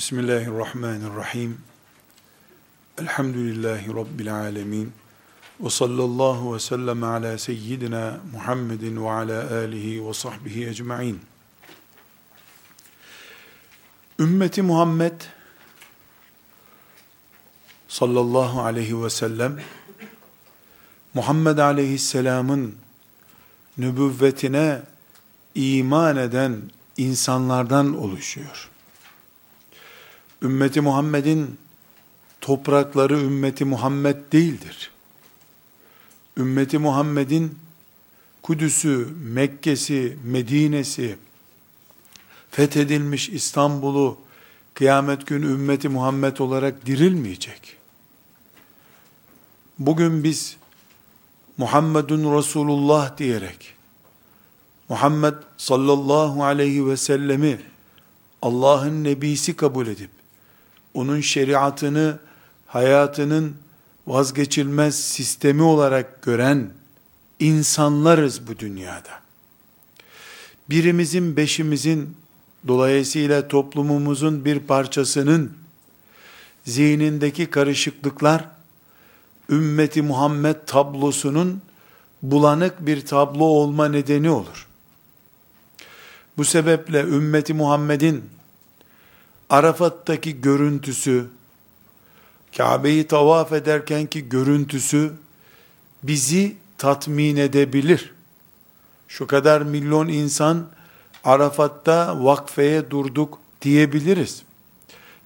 Bismillahirrahmanirrahim. Elhamdülillahi Rabbil alemin. Ve sallallahu ve sellem ala seyyidina Muhammedin ve ala alihi ve sahbihi ecma'in. Ümmeti Muhammed sallallahu aleyhi ve sellem Muhammed aleyhisselamın nübüvvetine iman eden insanlardan oluşuyor. Ümmeti Muhammed'in toprakları ümmeti Muhammed değildir. Ümmeti Muhammed'in Kudüs'ü, Mekke'si, Medine'si, fethedilmiş İstanbul'u kıyamet günü ümmeti Muhammed olarak dirilmeyecek. Bugün biz Muhammedun Resulullah diyerek Muhammed sallallahu aleyhi ve sellemi Allah'ın nebisi kabul edip onun şeriatını hayatının vazgeçilmez sistemi olarak gören insanlarız bu dünyada. Birimizin, beşimizin, dolayısıyla toplumumuzun bir parçasının zihnindeki karışıklıklar, ümmeti Muhammed tablosunun bulanık bir tablo olma nedeni olur. Bu sebeple ümmeti Muhammed'in Arafat'taki görüntüsü, Kabe'yi tavaf ederkenki görüntüsü bizi tatmin edebilir. Şu kadar milyon insan Arafat'ta vakfeye durduk diyebiliriz.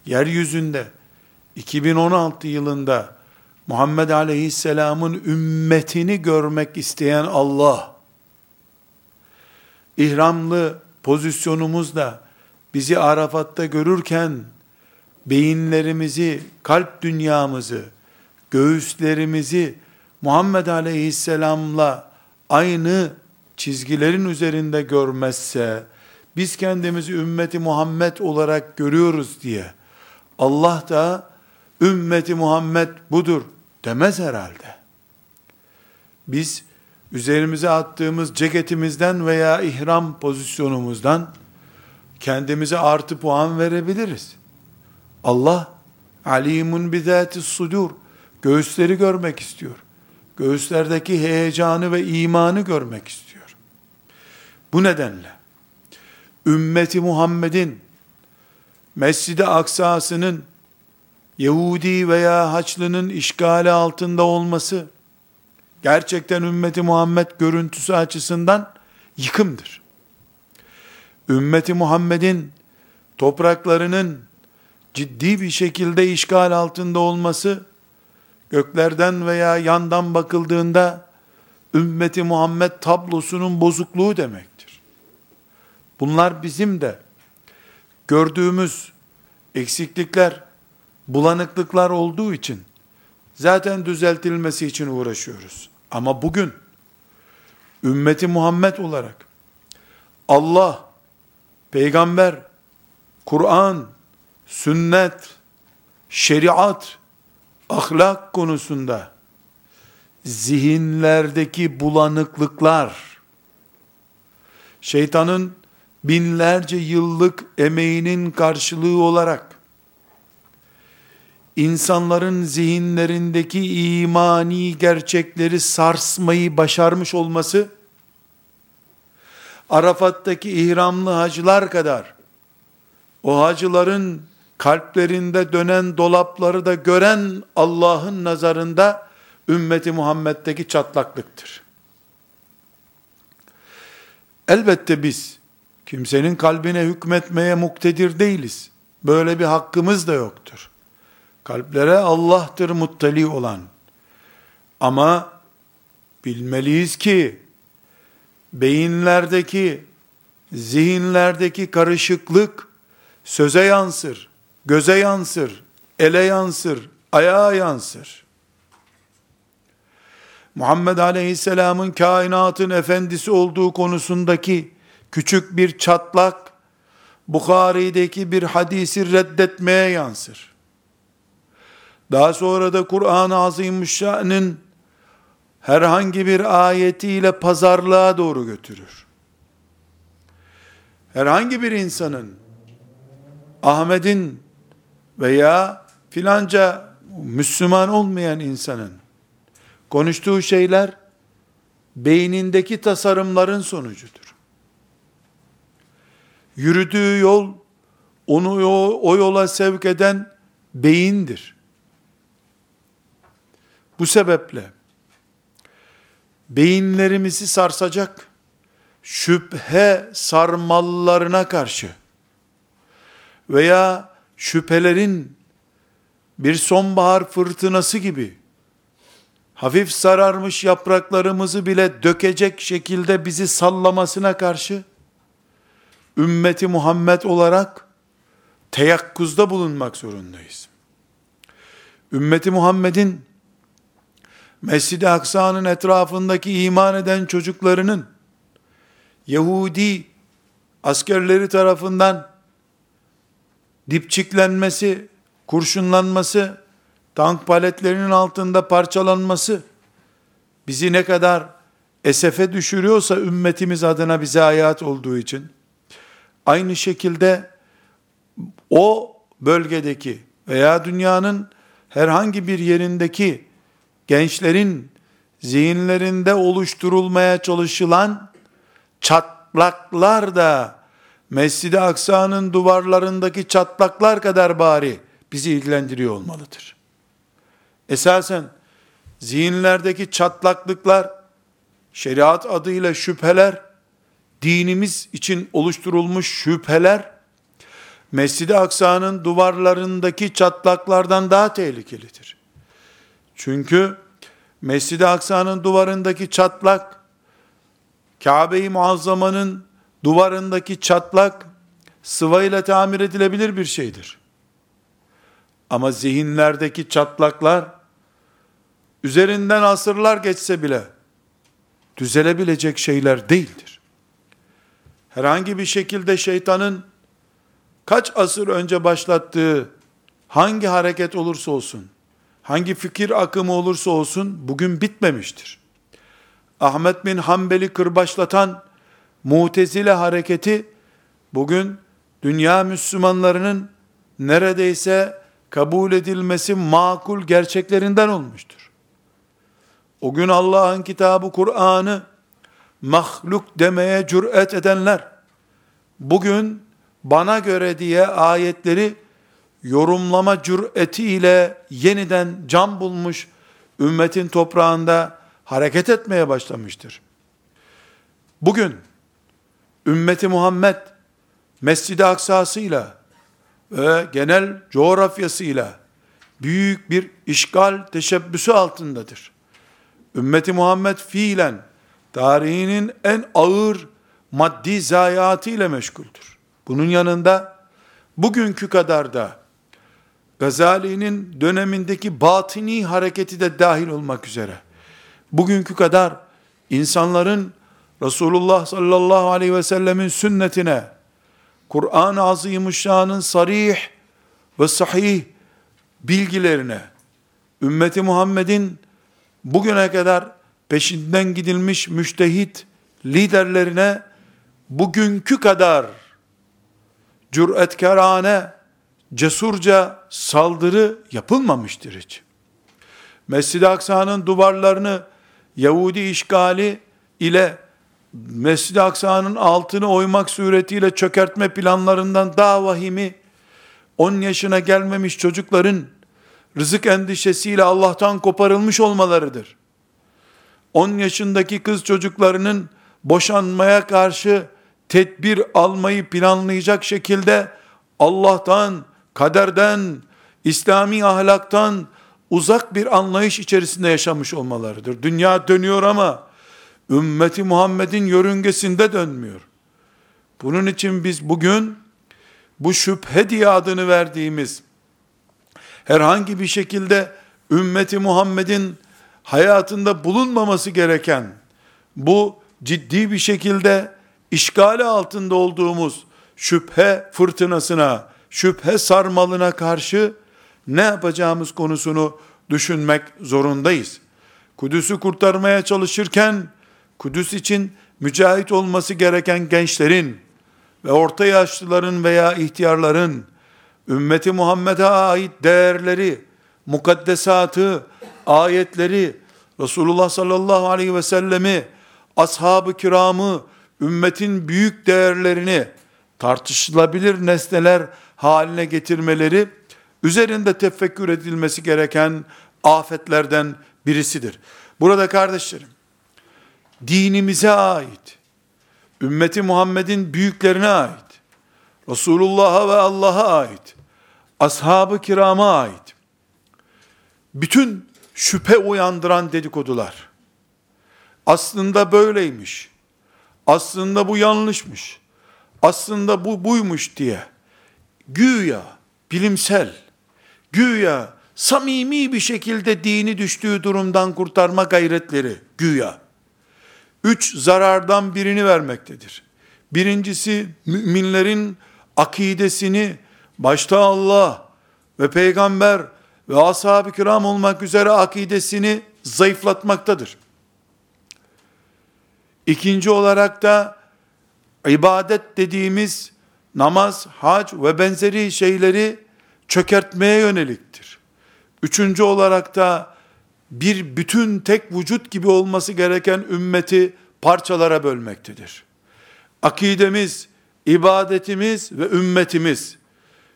Yeryüzünde 2016 yılında Muhammed Aleyhisselam'ın ümmetini görmek isteyen Allah, ihramlı pozisyonumuzda bizi Arafat'ta görürken beyinlerimizi, kalp dünyamızı, göğüslerimizi Muhammed Aleyhisselam'la aynı çizgilerin üzerinde görmezse, biz kendimizi ümmeti Muhammed olarak görüyoruz diye, Allah da ümmeti Muhammed budur demez herhalde. Biz üzerimize attığımız ceketimizden veya ihram pozisyonumuzdan kendimize artı puan verebiliriz. Allah alimun bizati sudur. Göğüsleri görmek istiyor. Göğüslerdeki heyecanı ve imanı görmek istiyor. Bu nedenle ümmeti Muhammed'in Mescid-i Aksa'sının Yahudi veya Haçlı'nın işgali altında olması gerçekten ümmeti Muhammed görüntüsü açısından yıkımdır ümmeti Muhammed'in topraklarının ciddi bir şekilde işgal altında olması, göklerden veya yandan bakıldığında, ümmeti Muhammed tablosunun bozukluğu demektir. Bunlar bizim de gördüğümüz eksiklikler, bulanıklıklar olduğu için, zaten düzeltilmesi için uğraşıyoruz. Ama bugün, ümmeti Muhammed olarak, Allah, peygamber, Kur'an, sünnet, şeriat, ahlak konusunda zihinlerdeki bulanıklıklar, şeytanın binlerce yıllık emeğinin karşılığı olarak insanların zihinlerindeki imani gerçekleri sarsmayı başarmış olması Arafat'taki ihramlı hacılar kadar o hacıların kalplerinde dönen dolapları da gören Allah'ın nazarında ümmeti Muhammed'deki çatlaklıktır. Elbette biz kimsenin kalbine hükmetmeye muktedir değiliz. Böyle bir hakkımız da yoktur. Kalplere Allah'tır muttali olan. Ama bilmeliyiz ki beyinlerdeki, zihinlerdeki karışıklık söze yansır, göze yansır, ele yansır, ayağa yansır. Muhammed Aleyhisselam'ın kainatın efendisi olduğu konusundaki küçük bir çatlak, Bukhari'deki bir hadisi reddetmeye yansır. Daha sonra da Kur'an-ı Azimüşşan'ın herhangi bir ayetiyle pazarlığa doğru götürür. Herhangi bir insanın Ahmet'in veya filanca Müslüman olmayan insanın konuştuğu şeyler beynindeki tasarımların sonucudur. Yürüdüğü yol onu o, yola sevk eden beyindir. Bu sebeple beyinlerimizi sarsacak şüphe sarmallarına karşı veya şüphelerin bir sonbahar fırtınası gibi hafif sararmış yapraklarımızı bile dökecek şekilde bizi sallamasına karşı ümmeti Muhammed olarak teyakkuzda bulunmak zorundayız. Ümmeti Muhammed'in Mescid-i Aksa'nın etrafındaki iman eden çocuklarının Yahudi askerleri tarafından dipçiklenmesi, kurşunlanması, tank paletlerinin altında parçalanması bizi ne kadar esefe düşürüyorsa ümmetimiz adına bize hayat olduğu için aynı şekilde o bölgedeki veya dünyanın herhangi bir yerindeki gençlerin zihinlerinde oluşturulmaya çalışılan çatlaklar da Mescid-i Aksa'nın duvarlarındaki çatlaklar kadar bari bizi ilgilendiriyor olmalıdır. Esasen zihinlerdeki çatlaklıklar, şeriat adıyla şüpheler, dinimiz için oluşturulmuş şüpheler, Mescid-i Aksa'nın duvarlarındaki çatlaklardan daha tehlikelidir. Çünkü Mescid-i Aksa'nın duvarındaki çatlak, Kabe-i Muazzama'nın duvarındaki çatlak, sıvayla tamir edilebilir bir şeydir. Ama zihinlerdeki çatlaklar, üzerinden asırlar geçse bile, düzelebilecek şeyler değildir. Herhangi bir şekilde şeytanın, kaç asır önce başlattığı, hangi hareket olursa olsun, hangi fikir akımı olursa olsun, bugün bitmemiştir. Ahmet bin Hanbel'i kırbaçlatan, Mutezile hareketi, bugün dünya Müslümanlarının neredeyse kabul edilmesi makul gerçeklerinden olmuştur. O gün Allah'ın kitabı Kur'an'ı mahluk demeye cüret edenler, bugün bana göre diye ayetleri yorumlama cüretiyle yeniden can bulmuş ümmetin toprağında hareket etmeye başlamıştır. Bugün ümmeti Muhammed Mescid-i Aksa'sıyla ve genel coğrafyasıyla büyük bir işgal teşebbüsü altındadır. Ümmeti Muhammed fiilen tarihinin en ağır maddi zayiatı ile meşguldür. Bunun yanında bugünkü kadar da Gazali'nin dönemindeki batini hareketi de dahil olmak üzere. Bugünkü kadar insanların Resulullah sallallahu aleyhi ve sellemin sünnetine Kur'an-ı Azimuşşan'ın sarih ve sahih bilgilerine, ümmeti Muhammed'in bugüne kadar peşinden gidilmiş müştehit liderlerine bugünkü kadar cüretkarane, cesurca saldırı yapılmamıştır hiç. Mescid-i Aksa'nın duvarlarını Yahudi işgali ile Mescid-i Aksa'nın altını oymak suretiyle çökertme planlarından daha vahimi 10 yaşına gelmemiş çocukların rızık endişesiyle Allah'tan koparılmış olmalarıdır. 10 yaşındaki kız çocuklarının boşanmaya karşı tedbir almayı planlayacak şekilde Allah'tan, kaderden, İslami ahlaktan uzak bir anlayış içerisinde yaşamış olmalarıdır. Dünya dönüyor ama ümmeti Muhammed'in yörüngesinde dönmüyor. Bunun için biz bugün bu şüphe diye adını verdiğimiz herhangi bir şekilde ümmeti Muhammed'in hayatında bulunmaması gereken bu ciddi bir şekilde işgali altında olduğumuz şüphe fırtınasına, şüphe sarmalına karşı ne yapacağımız konusunu düşünmek zorundayız. Kudüs'ü kurtarmaya çalışırken Kudüs için mücahit olması gereken gençlerin ve orta yaşlıların veya ihtiyarların ümmeti Muhammed'e ait değerleri, mukaddesatı, ayetleri, Resulullah sallallahu aleyhi ve sellemi, ashab-ı kiramı, ümmetin büyük değerlerini tartışılabilir nesneler haline getirmeleri, üzerinde tefekkür edilmesi gereken afetlerden birisidir. Burada kardeşlerim, dinimize ait, ümmeti Muhammed'in büyüklerine ait, Resulullah'a ve Allah'a ait, ashab-ı kirama ait, bütün şüphe uyandıran dedikodular, aslında böyleymiş, aslında bu yanlışmış, aslında bu buymuş diye, güya bilimsel, güya samimi bir şekilde dini düştüğü durumdan kurtarma gayretleri, güya, üç zarardan birini vermektedir. Birincisi müminlerin akidesini başta Allah ve peygamber ve ashab-ı kiram olmak üzere akidesini zayıflatmaktadır. İkinci olarak da ibadet dediğimiz namaz, hac ve benzeri şeyleri çökertmeye yöneliktir. Üçüncü olarak da bir bütün tek vücut gibi olması gereken ümmeti parçalara bölmektedir. Akidemiz, ibadetimiz ve ümmetimiz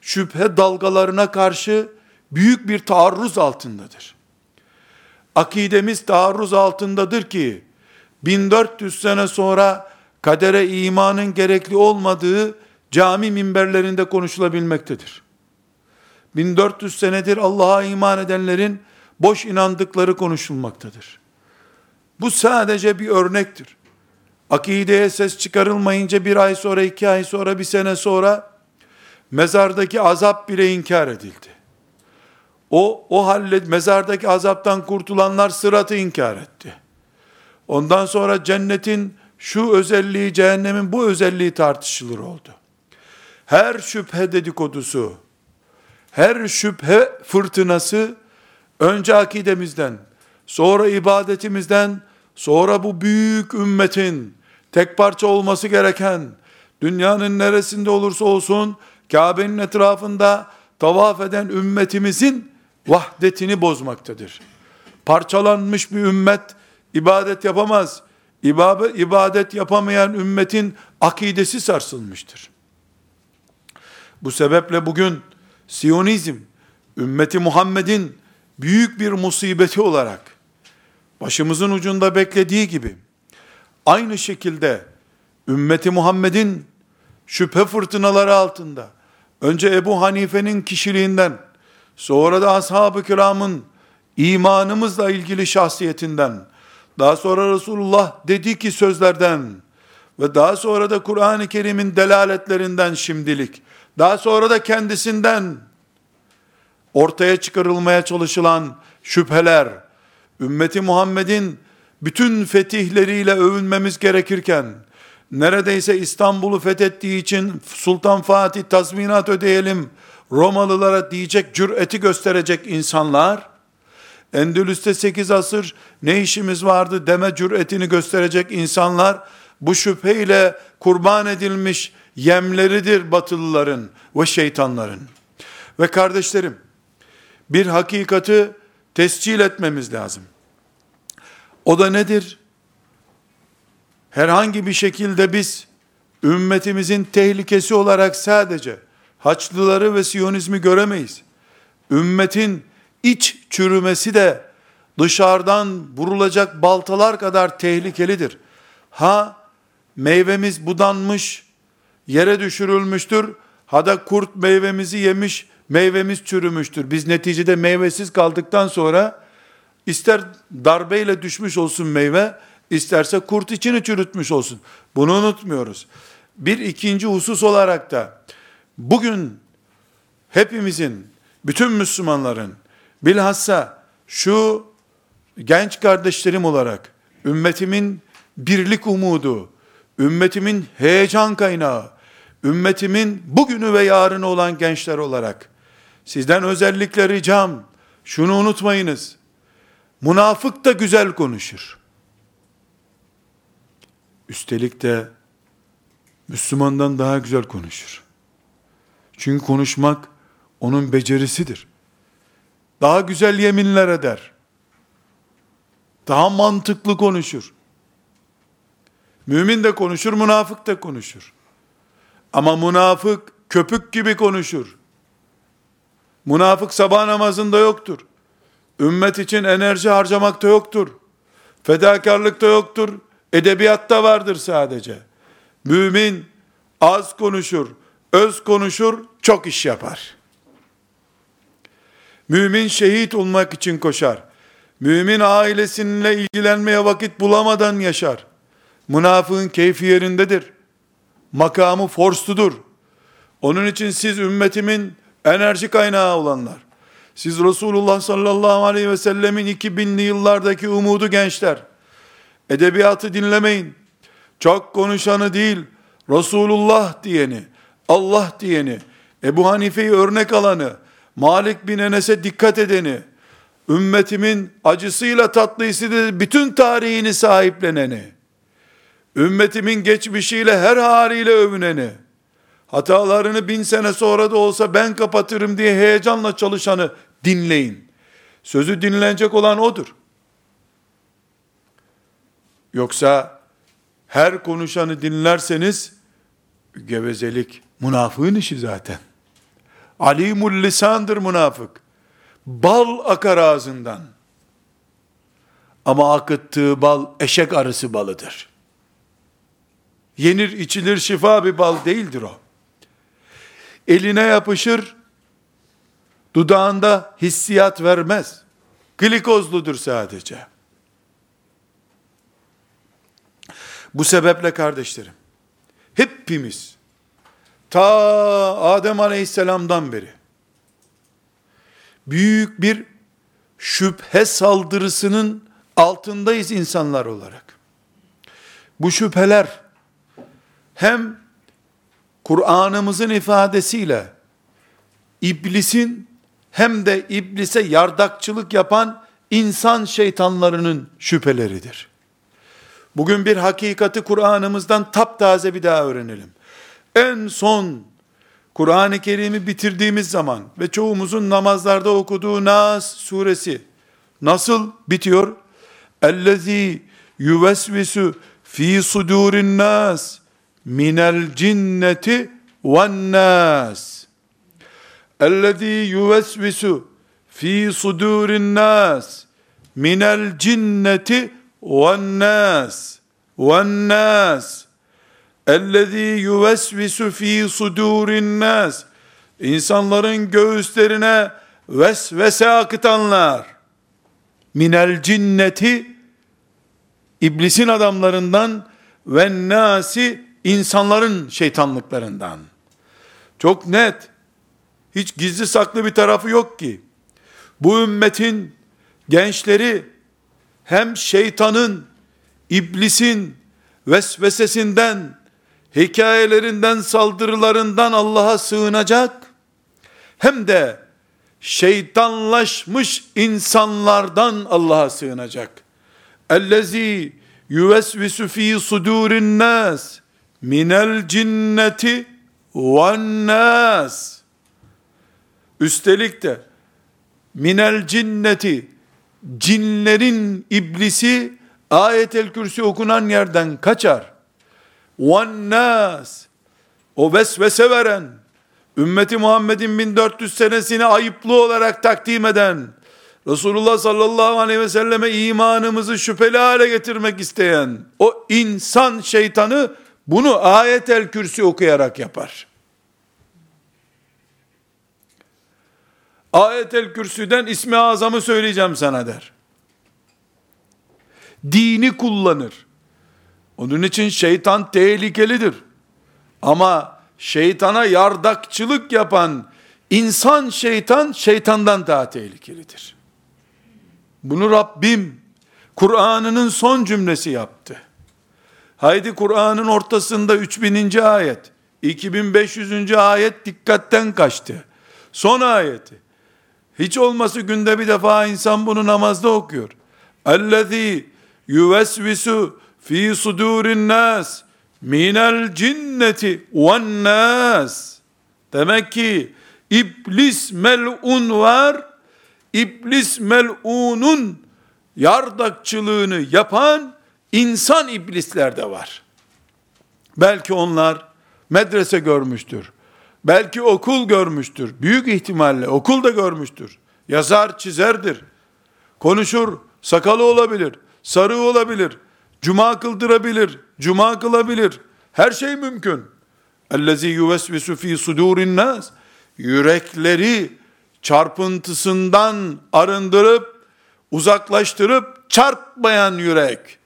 şüphe dalgalarına karşı büyük bir taarruz altındadır. Akidemiz taarruz altındadır ki 1400 sene sonra kadere imanın gerekli olmadığı cami minberlerinde konuşulabilmektedir. 1400 senedir Allah'a iman edenlerin boş inandıkları konuşulmaktadır. Bu sadece bir örnektir. Akideye ses çıkarılmayınca bir ay sonra, iki ay sonra, bir sene sonra mezardaki azap bile inkar edildi. O, o halle mezardaki azaptan kurtulanlar sıratı inkar etti. Ondan sonra cennetin şu özelliği, cehennemin bu özelliği tartışılır oldu. Her şüphe dedikodusu, her şüphe fırtınası önce akidemizden, sonra ibadetimizden, sonra bu büyük ümmetin tek parça olması gereken dünyanın neresinde olursa olsun Kabe'nin etrafında tavaf eden ümmetimizin vahdetini bozmaktadır. Parçalanmış bir ümmet ibadet yapamaz. İbadet yapamayan ümmetin akidesi sarsılmıştır. Bu sebeple bugün Siyonizm, ümmeti Muhammed'in büyük bir musibeti olarak başımızın ucunda beklediği gibi aynı şekilde ümmeti Muhammed'in şüphe fırtınaları altında önce Ebu Hanife'nin kişiliğinden sonra da ashab-ı kiramın imanımızla ilgili şahsiyetinden daha sonra Resulullah dedi ki sözlerden ve daha sonra da Kur'an-ı Kerim'in delaletlerinden şimdilik daha sonra da kendisinden ortaya çıkarılmaya çalışılan şüpheler, ümmeti Muhammed'in bütün fetihleriyle övünmemiz gerekirken, neredeyse İstanbul'u fethettiği için Sultan Fatih tazminat ödeyelim, Romalılara diyecek cüreti gösterecek insanlar, Endülüs'te 8 asır ne işimiz vardı deme cüretini gösterecek insanlar, bu şüpheyle kurban edilmiş yemleridir batılıların ve şeytanların. Ve kardeşlerim, bir hakikati tescil etmemiz lazım. O da nedir? Herhangi bir şekilde biz ümmetimizin tehlikesi olarak sadece Haçlıları ve Siyonizmi göremeyiz. Ümmetin iç çürümesi de dışarıdan vurulacak baltalar kadar tehlikelidir. Ha meyvemiz budanmış, yere düşürülmüştür. Ha da kurt meyvemizi yemiş, meyvemiz çürümüştür. Biz neticede meyvesiz kaldıktan sonra ister darbeyle düşmüş olsun meyve, isterse kurt içini çürütmüş olsun. Bunu unutmuyoruz. Bir ikinci husus olarak da bugün hepimizin, bütün Müslümanların bilhassa şu genç kardeşlerim olarak ümmetimin birlik umudu, ümmetimin heyecan kaynağı, ümmetimin bugünü ve yarını olan gençler olarak sizden özellikle ricam şunu unutmayınız. Münafık da güzel konuşur. Üstelik de Müslümandan daha güzel konuşur. Çünkü konuşmak onun becerisidir. Daha güzel yeminler eder. Daha mantıklı konuşur. Mümin de konuşur, münafık da konuşur. Ama münafık köpük gibi konuşur. Münafık sabah namazında yoktur. Ümmet için enerji harcamakta yoktur. Fedakarlıkta yoktur. Edebiyatta vardır sadece. Mümin az konuşur, öz konuşur, çok iş yapar. Mümin şehit olmak için koşar. Mümin ailesinle ilgilenmeye vakit bulamadan yaşar. Münafığın keyfi yerindedir. Makamı forstudur. Onun için siz ümmetimin enerji kaynağı olanlar, siz Resulullah sallallahu aleyhi ve sellemin 2000'li yıllardaki umudu gençler, edebiyatı dinlemeyin, çok konuşanı değil, Resulullah diyeni, Allah diyeni, Ebu Hanife'yi örnek alanı, Malik bin Enes'e dikkat edeni, ümmetimin acısıyla tatlısıyla bütün tarihini sahipleneni, ümmetimin geçmişiyle her haliyle övüneni, hatalarını bin sene sonra da olsa ben kapatırım diye heyecanla çalışanı dinleyin. Sözü dinlenecek olan odur. Yoksa her konuşanı dinlerseniz gevezelik münafığın işi zaten. Alimul lisandır münafık. Bal akar ağzından. Ama akıttığı bal eşek arısı balıdır. Yenir içilir şifa bir bal değildir o. Eline yapışır, dudağında hissiyat vermez. Glikozludur sadece. Bu sebeple kardeşlerim, hepimiz, ta Adem aleyhisselamdan beri, büyük bir şüphe saldırısının altındayız insanlar olarak. Bu şüpheler, hem Kur'an'ımızın ifadesiyle, iblisin hem de iblise yardakçılık yapan insan şeytanlarının şüpheleridir. Bugün bir hakikati Kur'an'ımızdan taptaze bir daha öğrenelim. En son Kur'an-ı Kerim'i bitirdiğimiz zaman ve çoğumuzun namazlarda okuduğu Nas suresi nasıl bitiyor? Ellezî yuvesvisu fi sudurin nas minel cinneti ven nas. Ellezî yuvesvisu fi sudurin nas. Minel cinneti ven nas. Ven nas. Ellezî yuvesvisu fi sudurin nas. İnsanların göğüslerine vesvese akıtanlar. Minel cinneti iblisin adamlarından ve nasi insanların şeytanlıklarından. Çok net. Hiç gizli saklı bir tarafı yok ki. Bu ümmetin gençleri hem şeytanın, iblisin vesvesesinden, hikayelerinden, saldırılarından Allah'a sığınacak, hem de şeytanlaşmış insanlardan Allah'a sığınacak. Ellezî yüvesvisu fî sudûrin nâs minel cinneti nâs. Üstelik de minel cinneti cinlerin iblisi ayetel kürsi okunan yerden kaçar. nas o vesvese veren, ümmeti Muhammed'in 1400 senesini ayıplı olarak takdim eden, Resulullah sallallahu aleyhi ve selleme imanımızı şüpheli hale getirmek isteyen, o insan şeytanı bunu ayetel kürsi okuyarak yapar. Ayetel kürsüden ismi azamı söyleyeceğim sana der. Dini kullanır. Onun için şeytan tehlikelidir. Ama şeytana yardakçılık yapan insan şeytan şeytandan daha tehlikelidir. Bunu Rabbim Kur'an'ının son cümlesi yaptı. Haydi Kur'an'ın ortasında 3000. ayet, 2500. ayet dikkatten kaçtı. Son ayeti. Hiç olması günde bir defa insan bunu namazda okuyor. Ellezî yuvesvisu fi sudurin nas minel cinneti ven nas. Demek ki İblis melun var. İblis melunun yardakçılığını yapan insan iblisler de var. Belki onlar medrese görmüştür. Belki okul görmüştür. Büyük ihtimalle okul da görmüştür. Yazar, çizerdir. Konuşur, sakalı olabilir, sarı olabilir, cuma kıldırabilir, cuma kılabilir. Her şey mümkün. Ellezî yuvesvisu fî sudûrin nas. Yürekleri çarpıntısından arındırıp, uzaklaştırıp çarpmayan yürek,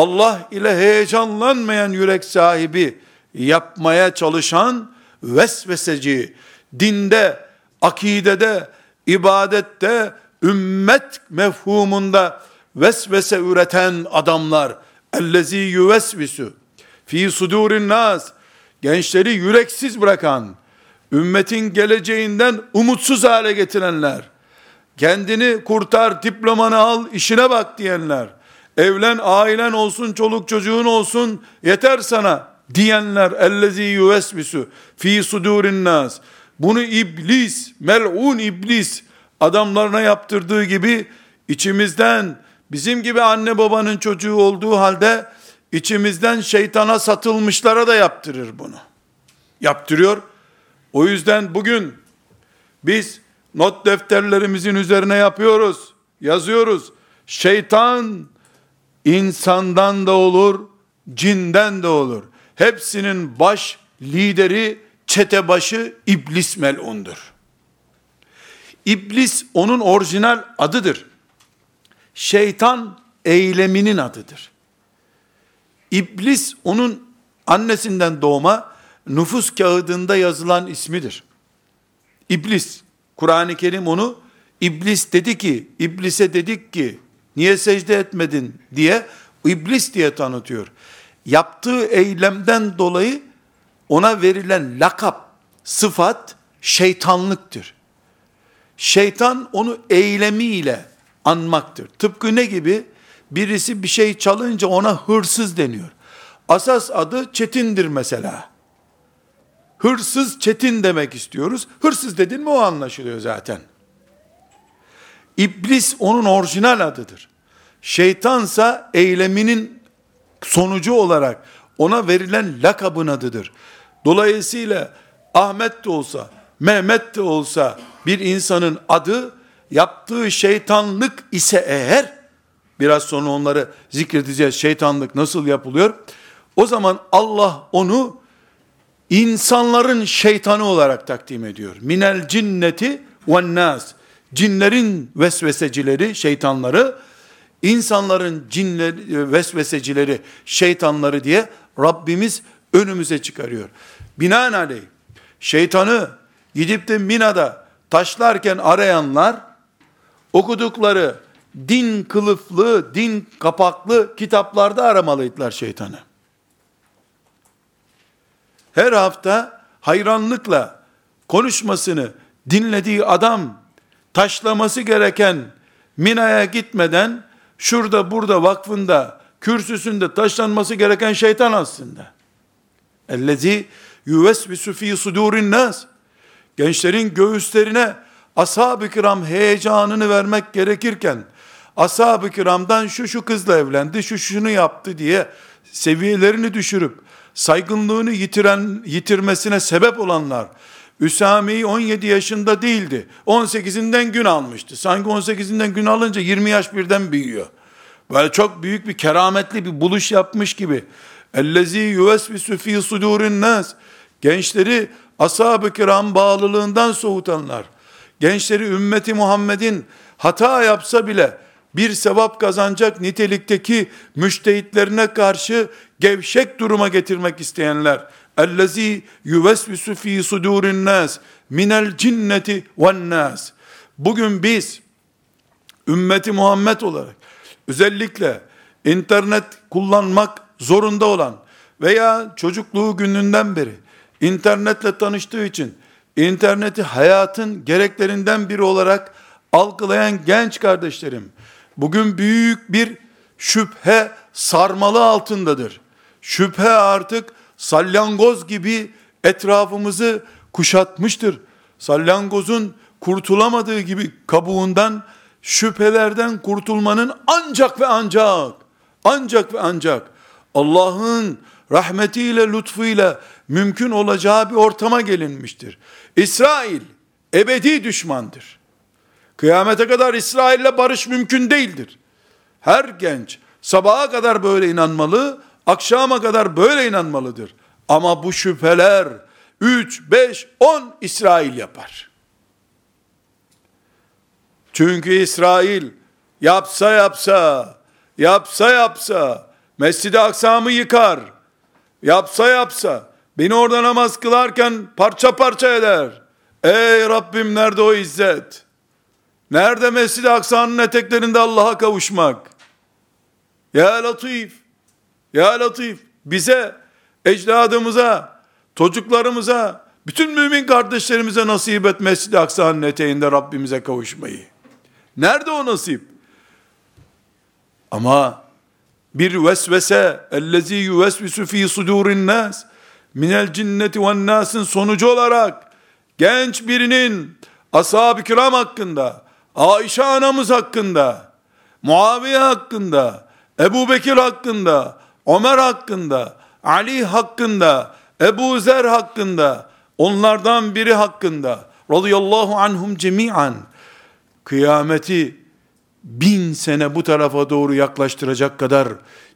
Allah ile heyecanlanmayan yürek sahibi yapmaya çalışan vesveseci, dinde, akidede, ibadette, ümmet mefhumunda vesvese üreten adamlar, ellezî yuvesvisu, fi sudurin nas, gençleri yüreksiz bırakan, ümmetin geleceğinden umutsuz hale getirenler, kendini kurtar, diplomanı al, işine bak diyenler, evlen, ailen olsun, çoluk çocuğun olsun, yeter sana diyenler, ellezî yuvesvisu, fi sudurin nas, bunu iblis, mel'un iblis, adamlarına yaptırdığı gibi, içimizden, bizim gibi anne babanın çocuğu olduğu halde, içimizden şeytana satılmışlara da yaptırır bunu. Yaptırıyor. O yüzden bugün biz not defterlerimizin üzerine yapıyoruz, yazıyoruz. Şeytan insandan da olur, cinden de olur. Hepsinin baş lideri, çete başı iblis melundur. İblis onun orijinal adıdır. Şeytan eyleminin adıdır. İblis onun annesinden doğma nüfus kağıdında yazılan ismidir. İblis, Kur'an-ı Kerim onu İblis dedi ki, İblise dedik ki, niye secde etmedin diye, İblis diye tanıtıyor. Yaptığı eylemden dolayı ona verilen lakap, sıfat, şeytanlıktır. Şeytan onu eylemiyle anmaktır. Tıpkı ne gibi? Birisi bir şey çalınca ona hırsız deniyor. Asas adı Çetin'dir mesela. Hırsız Çetin demek istiyoruz. Hırsız dedin mi o anlaşılıyor zaten. İblis onun orijinal adıdır. Şeytansa eyleminin sonucu olarak ona verilen lakabın adıdır. Dolayısıyla Ahmet de olsa, Mehmet de olsa bir insanın adı yaptığı şeytanlık ise eğer biraz sonra onları zikredeceğiz şeytanlık nasıl yapılıyor. O zaman Allah onu insanların şeytanı olarak takdim ediyor. Minel cinneti ve nas. Cinlerin vesvesecileri, şeytanları, insanların cinleri, vesvesecileri, şeytanları diye Rabbimiz önümüze çıkarıyor. Binaenaleyh şeytanı gidip de Mina'da taşlarken arayanlar okudukları din kılıflı, din kapaklı kitaplarda aramalıydılar şeytanı. Her hafta hayranlıkla konuşmasını dinlediği adam taşlaması gereken Mina'ya gitmeden şurada burada vakfında kürsüsünde taşlanması gereken şeytan aslında. Ellezi yuvesvisu fi sudurin nas. Gençlerin göğüslerine ashab-ı kiram heyecanını vermek gerekirken ashab-ı kiramdan şu şu kızla evlendi, şu şunu yaptı diye seviyelerini düşürüp saygınlığını yitiren yitirmesine sebep olanlar Üsami 17 yaşında değildi. 18'inden gün almıştı. Sanki 18'inden gün alınca 20 yaş birden büyüyor. Böyle çok büyük bir kerametli bir buluş yapmış gibi. Ellezî yuvesvisu fî sudûrin nas. Gençleri ashab-ı kiram bağlılığından soğutanlar. Gençleri ümmeti Muhammed'in hata yapsa bile bir sevap kazanacak nitelikteki müştehitlerine karşı gevşek duruma getirmek isteyenler. Yuvesvisu fî sudûrin nas minel cinneti ven nas. Bugün biz ümmeti Muhammed olarak özellikle internet kullanmak zorunda olan veya çocukluğu gününden beri internetle tanıştığı için interneti hayatın gereklerinden biri olarak algılayan genç kardeşlerim bugün büyük bir şüphe sarmalı altındadır. Şüphe artık salyangoz gibi etrafımızı kuşatmıştır. Salyangozun kurtulamadığı gibi kabuğundan şüphelerden kurtulmanın ancak ve ancak ancak ve ancak Allah'ın rahmetiyle lütfuyla mümkün olacağı bir ortama gelinmiştir. İsrail ebedi düşmandır. Kıyamete kadar İsrail'le barış mümkün değildir. Her genç sabaha kadar böyle inanmalı, akşama kadar böyle inanmalıdır. Ama bu şüpheler 3, 5, 10 İsrail yapar. Çünkü İsrail yapsa yapsa, yapsa yapsa, Mescid-i Aksa'mı yıkar, yapsa yapsa, beni orada namaz kılarken parça parça eder. Ey Rabbim nerede o izzet? Nerede Mescid-i Aksa'nın eteklerinde Allah'a kavuşmak? Ya Latif, Ya Latif, bize, ecdadımıza, çocuklarımıza, bütün mümin kardeşlerimize nasip et Mescid-i Aksa'nın eteğinde Rabbimize kavuşmayı. Nerede o nasip? Ama bir vesvese ellezî yuvesvisu fî sudûrin nâs minel cinneti ve nâsın sonucu olarak genç birinin ashab-ı kiram hakkında, Ayşe anamız hakkında, Muaviye hakkında, Ebu Bekir hakkında, Ömer hakkında, Ali hakkında, Ebu Zer hakkında, onlardan biri hakkında, radıyallahu anhum cemi'an, kıyameti bin sene bu tarafa doğru yaklaştıracak kadar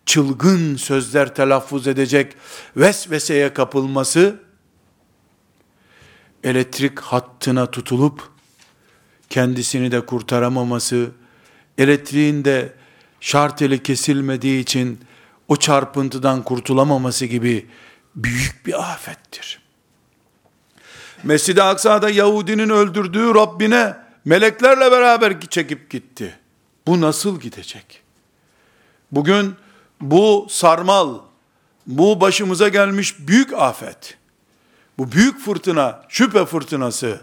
çılgın sözler telaffuz edecek vesveseye kapılması, elektrik hattına tutulup, kendisini de kurtaramaması, elektriğin de şarteli kesilmediği için o çarpıntıdan kurtulamaması gibi büyük bir afettir. Mescid-i Aksa'da Yahudinin öldürdüğü Rabbine meleklerle beraber çekip gitti. Bu nasıl gidecek? Bugün bu sarmal, bu başımıza gelmiş büyük afet, bu büyük fırtına, şüphe fırtınası,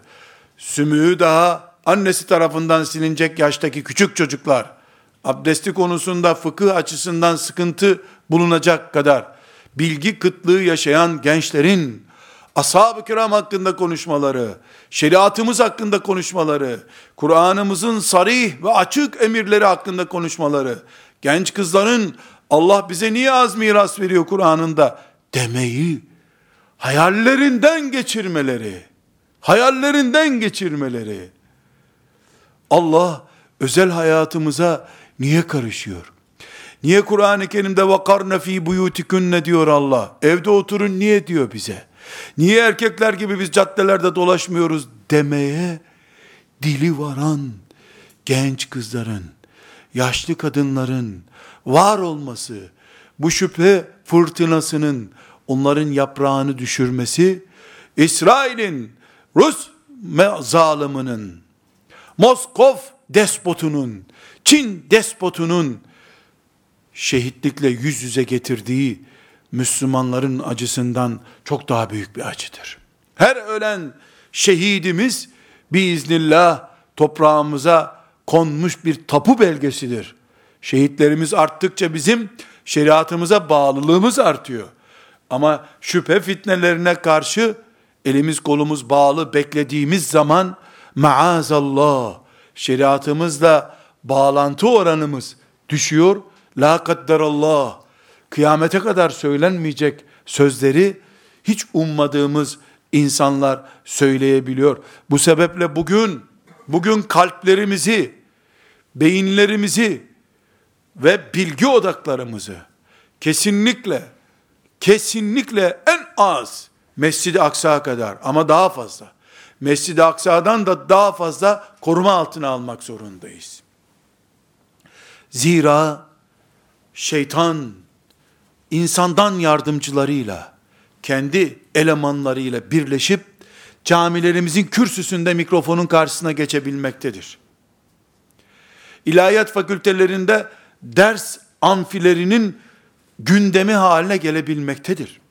sümüğü daha annesi tarafından silinecek yaştaki küçük çocuklar, abdesti konusunda fıkıh açısından sıkıntı bulunacak kadar, bilgi kıtlığı yaşayan gençlerin, ashab-ı kiram hakkında konuşmaları, şeriatımız hakkında konuşmaları, Kur'an'ımızın sarih ve açık emirleri hakkında konuşmaları, genç kızların Allah bize niye az miras veriyor Kur'an'ında demeyi, hayallerinden geçirmeleri, hayallerinden geçirmeleri, Allah özel hayatımıza niye karışıyor? Niye Kur'an-ı Kerim'de vakarne fi buyutikunne diyor Allah? Evde oturun niye diyor bize? Niye erkekler gibi biz caddelerde dolaşmıyoruz demeye dili varan genç kızların, yaşlı kadınların var olması, bu şüphe fırtınasının onların yaprağını düşürmesi, İsrail'in, Rus zaliminin, Moskov despotunun, Çin despotunun şehitlikle yüz yüze getirdiği Müslümanların acısından çok daha büyük bir acıdır. Her ölen şehidimiz biiznillah toprağımıza konmuş bir tapu belgesidir. Şehitlerimiz arttıkça bizim şeriatımıza bağlılığımız artıyor. Ama şüphe fitnelerine karşı elimiz kolumuz bağlı beklediğimiz zaman maazallah şeriatımızla bağlantı oranımız düşüyor. La kadderallah kıyamete kadar söylenmeyecek sözleri hiç ummadığımız insanlar söyleyebiliyor. Bu sebeple bugün bugün kalplerimizi, beyinlerimizi ve bilgi odaklarımızı kesinlikle kesinlikle en az Mescid-i Aksa kadar ama daha fazla Mescid-i Aksa'dan da daha fazla koruma altına almak zorundayız. Zira şeytan insandan yardımcılarıyla, kendi elemanlarıyla birleşip camilerimizin kürsüsünde mikrofonun karşısına geçebilmektedir. İlahiyat fakültelerinde ders amfilerinin gündemi haline gelebilmektedir.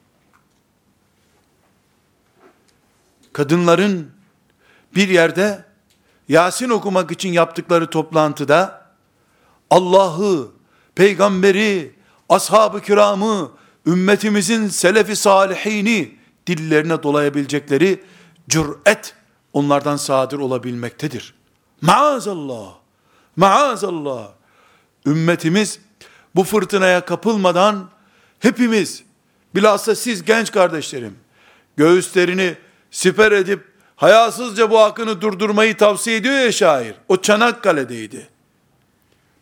Kadınların bir yerde Yasin okumak için yaptıkları toplantıda Allah'ı, peygamberi, ashab-ı kiramı, ümmetimizin selefi salihini dillerine dolayabilecekleri cüret onlardan sadır olabilmektedir. Maazallah, maazallah. Ümmetimiz bu fırtınaya kapılmadan hepimiz, bilhassa siz genç kardeşlerim, göğüslerini siper edip hayasızca bu akını durdurmayı tavsiye ediyor ya şair. O Çanakkale'deydi.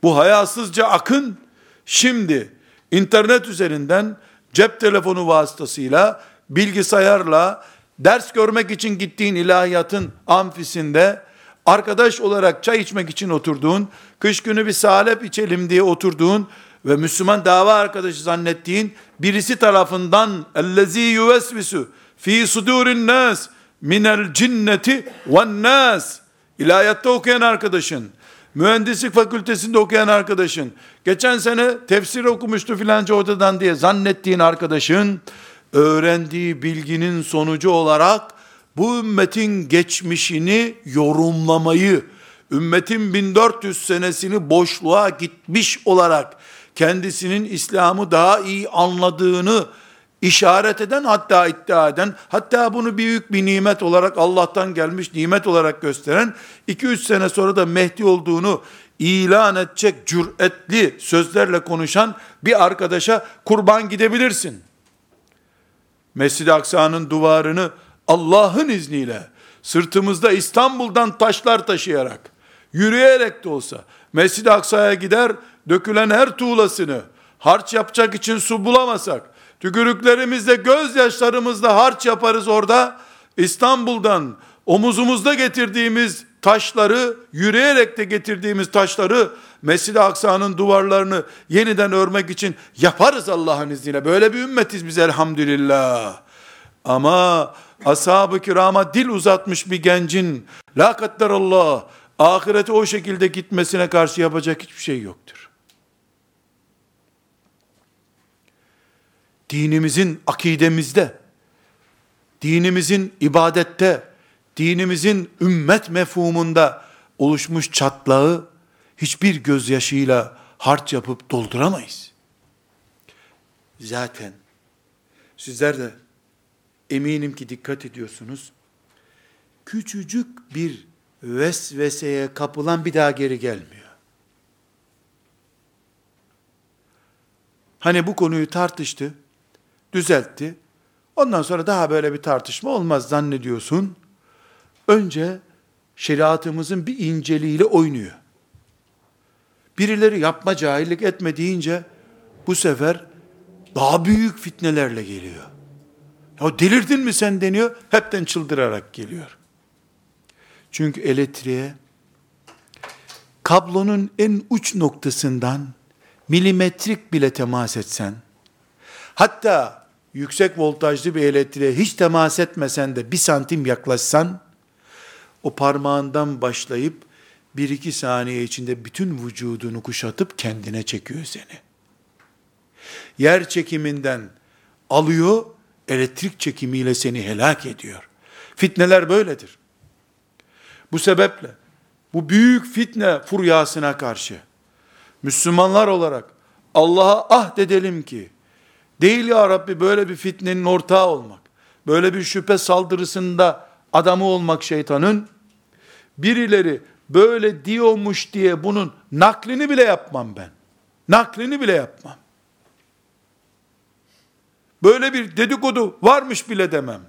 Bu hayasızca akın. Şimdi internet üzerinden cep telefonu vasıtasıyla bilgisayarla ders görmek için gittiğin ilahiyatın amfisinde arkadaş olarak çay içmek için oturduğun, kış günü bir salep içelim diye oturduğun ve Müslüman dava arkadaşı zannettiğin birisi tarafından ellezî yuvesvisu fi sudurin nas minel cinneti ve nas ilahiyatta okuyan arkadaşın, mühendislik fakültesinde okuyan arkadaşın, geçen sene tefsir okumuştu filanca odadan diye zannettiğin arkadaşın, öğrendiği bilginin sonucu olarak bu ümmetin geçmişini yorumlamayı, ümmetin 1400 senesini boşluğa gitmiş olarak kendisinin İslam'ı daha iyi anladığını işaret eden hatta iddia eden hatta bunu büyük bir nimet olarak Allah'tan gelmiş nimet olarak gösteren 2-3 sene sonra da Mehdi olduğunu ilan edecek cüretli sözlerle konuşan bir arkadaşa kurban gidebilirsin. Mescid-i Aksa'nın duvarını Allah'ın izniyle sırtımızda İstanbul'dan taşlar taşıyarak, yürüyerek de olsa Mescid-i Aksa'ya gider, dökülen her tuğlasını harç yapacak için su bulamasak, tükürüklerimizle, gözyaşlarımızla harç yaparız orada. İstanbul'dan omuzumuzda getirdiğimiz taşları, yürüyerek de getirdiğimiz taşları Mescid-i Aksa'nın duvarlarını yeniden örmek için yaparız Allah'ın izniyle. Böyle bir ümmetiz biz elhamdülillah. Ama ashab-ı kirama dil uzatmış bir gencin la Allah ahirete o şekilde gitmesine karşı yapacak hiçbir şey yoktur. Dinimizin akidemizde, dinimizin ibadette, dinimizin ümmet mefhumunda oluşmuş çatlağı hiçbir gözyaşıyla harç yapıp dolduramayız. Zaten sizler de eminim ki dikkat ediyorsunuz. Küçücük bir vesveseye kapılan bir daha geri gelmiyor. Hani bu konuyu tartıştı, düzeltti. Ondan sonra daha böyle bir tartışma olmaz zannediyorsun. Önce şeriatımızın bir inceliğiyle oynuyor. Birileri yapma cahillik etme deyince bu sefer daha büyük fitnelerle geliyor. Ya delirdin mi sen deniyor, hepten çıldırarak geliyor. Çünkü elektriğe kablonun en uç noktasından milimetrik bile temas etsen, hatta yüksek voltajlı bir elektriğe hiç temas etmesen de bir santim yaklaşsan, o parmağından başlayıp bir iki saniye içinde bütün vücudunu kuşatıp kendine çekiyor seni. Yer çekiminden alıyor, elektrik çekimiyle seni helak ediyor. Fitneler böyledir. Bu sebeple bu büyük fitne furyasına karşı Müslümanlar olarak Allah'a ahd edelim ki değil ya Rabbi böyle bir fitnenin ortağı olmak, böyle bir şüphe saldırısında adamı olmak şeytanın birileri böyle diyormuş diye bunun naklini bile yapmam ben. Naklini bile yapmam. Böyle bir dedikodu varmış bile demem.